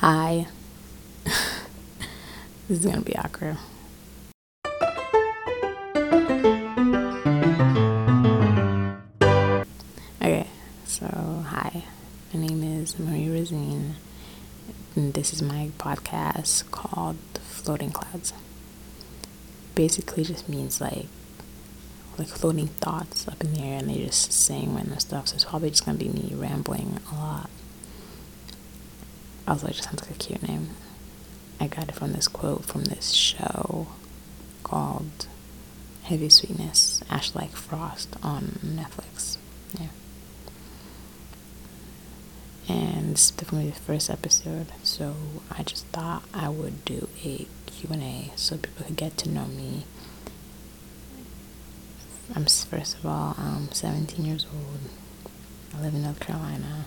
Hi. this is gonna be awkward. Okay, so hi. My name is Marie Rosine, and this is my podcast called Floating Clouds. Basically, just means like like floating thoughts up in the air, and they just saying random stuff. So it's probably just gonna be me rambling a lot. Also, it just sounds like a cute name. I got it from this quote from this show called Heavy Sweetness, Ash Like Frost on Netflix. Yeah. And this is definitely the first episode, so I just thought I would do a Q&A so people could get to know me. I'm first of all, I'm 17 years old. I live in North Carolina.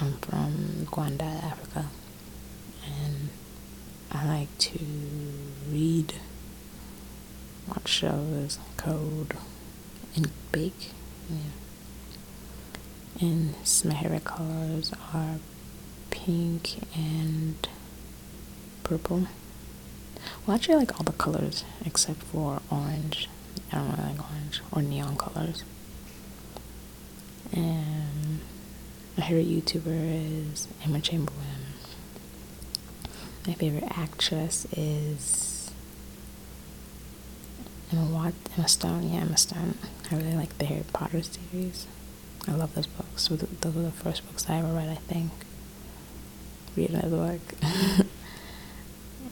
I'm from Rwanda, Africa, and I like to read, watch shows, code, and bake. Yeah. And my favorite colors are pink and purple. Well, actually, I like all the colors except for orange. I don't really like orange or neon colors. And my favorite YouTuber is Emma Chamberlain. My favorite actress is Emma Watt, Emma Stone. Yeah, Emma Stone. I really like the Harry Potter series. I love those books. Those were the first books I ever read, I think. Read another book.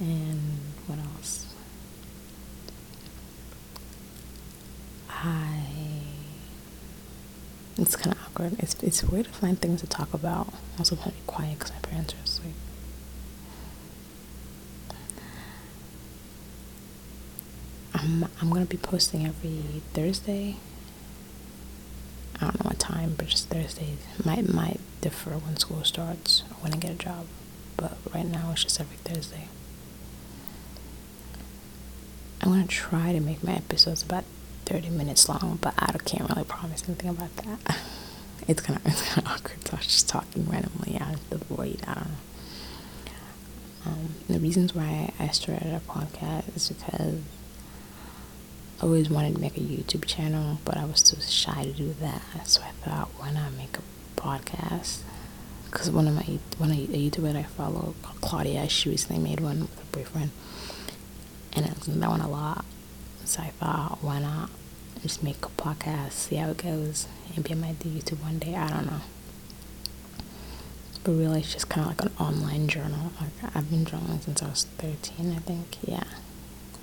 and what else? I it's kind of awkward. It's it's weird to find things to talk about. I'm also kind be quiet because my parents are asleep. I'm I'm gonna be posting every Thursday. I don't know what time, but just Thursdays. Might might differ when school starts or when I get a job, but right now it's just every Thursday. I'm gonna try to make my episodes about 30 minutes long, but I can't really promise anything about that. It's kind of it's kind of awkward. So just talking randomly out of the void. I don't know. Um, the reasons why I started a podcast is because I always wanted to make a YouTube channel, but I was too shy to do that. So I thought, why not make a podcast? Because one of my one of a YouTuber that I follow, Claudia, she recently made one with her boyfriend, and I listened to that one a lot. So I thought, why not just make a podcast, see how it goes, maybe I might do YouTube one day. I don't know. But really, it's just kind of like an online journal. Like I've been journaling since I was 13, I think. Yeah.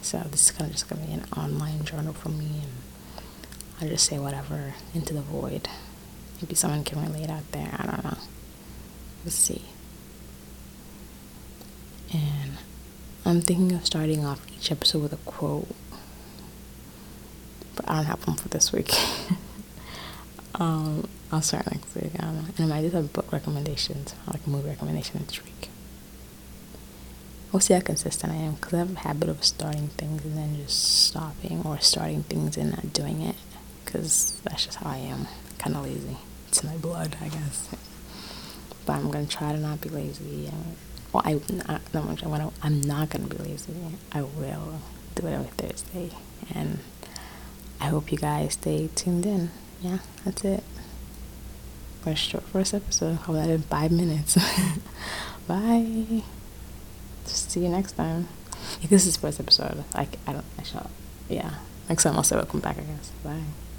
So this is kind of just gonna be an online journal for me, and I just say whatever into the void. Maybe someone can relate out there. I don't know. We'll see. And I'm thinking of starting off each episode with a quote but I don't have one for this week. um, I'll start next week. I don't know. And I might just have book recommendations, like movie recommendations next week. We'll see how consistent I am because I have a habit of starting things and then just stopping or starting things and not doing it because that's just how I am. Kind of lazy. It's in my blood, I guess. But I'm going to try to not be lazy. Well, I, not, I'm not going to be lazy. I will do it every Thursday. And I hope you guys stay tuned in. Yeah, that's it. For a short first episode. Hold that in five minutes. Bye. See you next time. If this is first episode, like I don't I shall yeah. Next time I'll say welcome back I guess. Bye.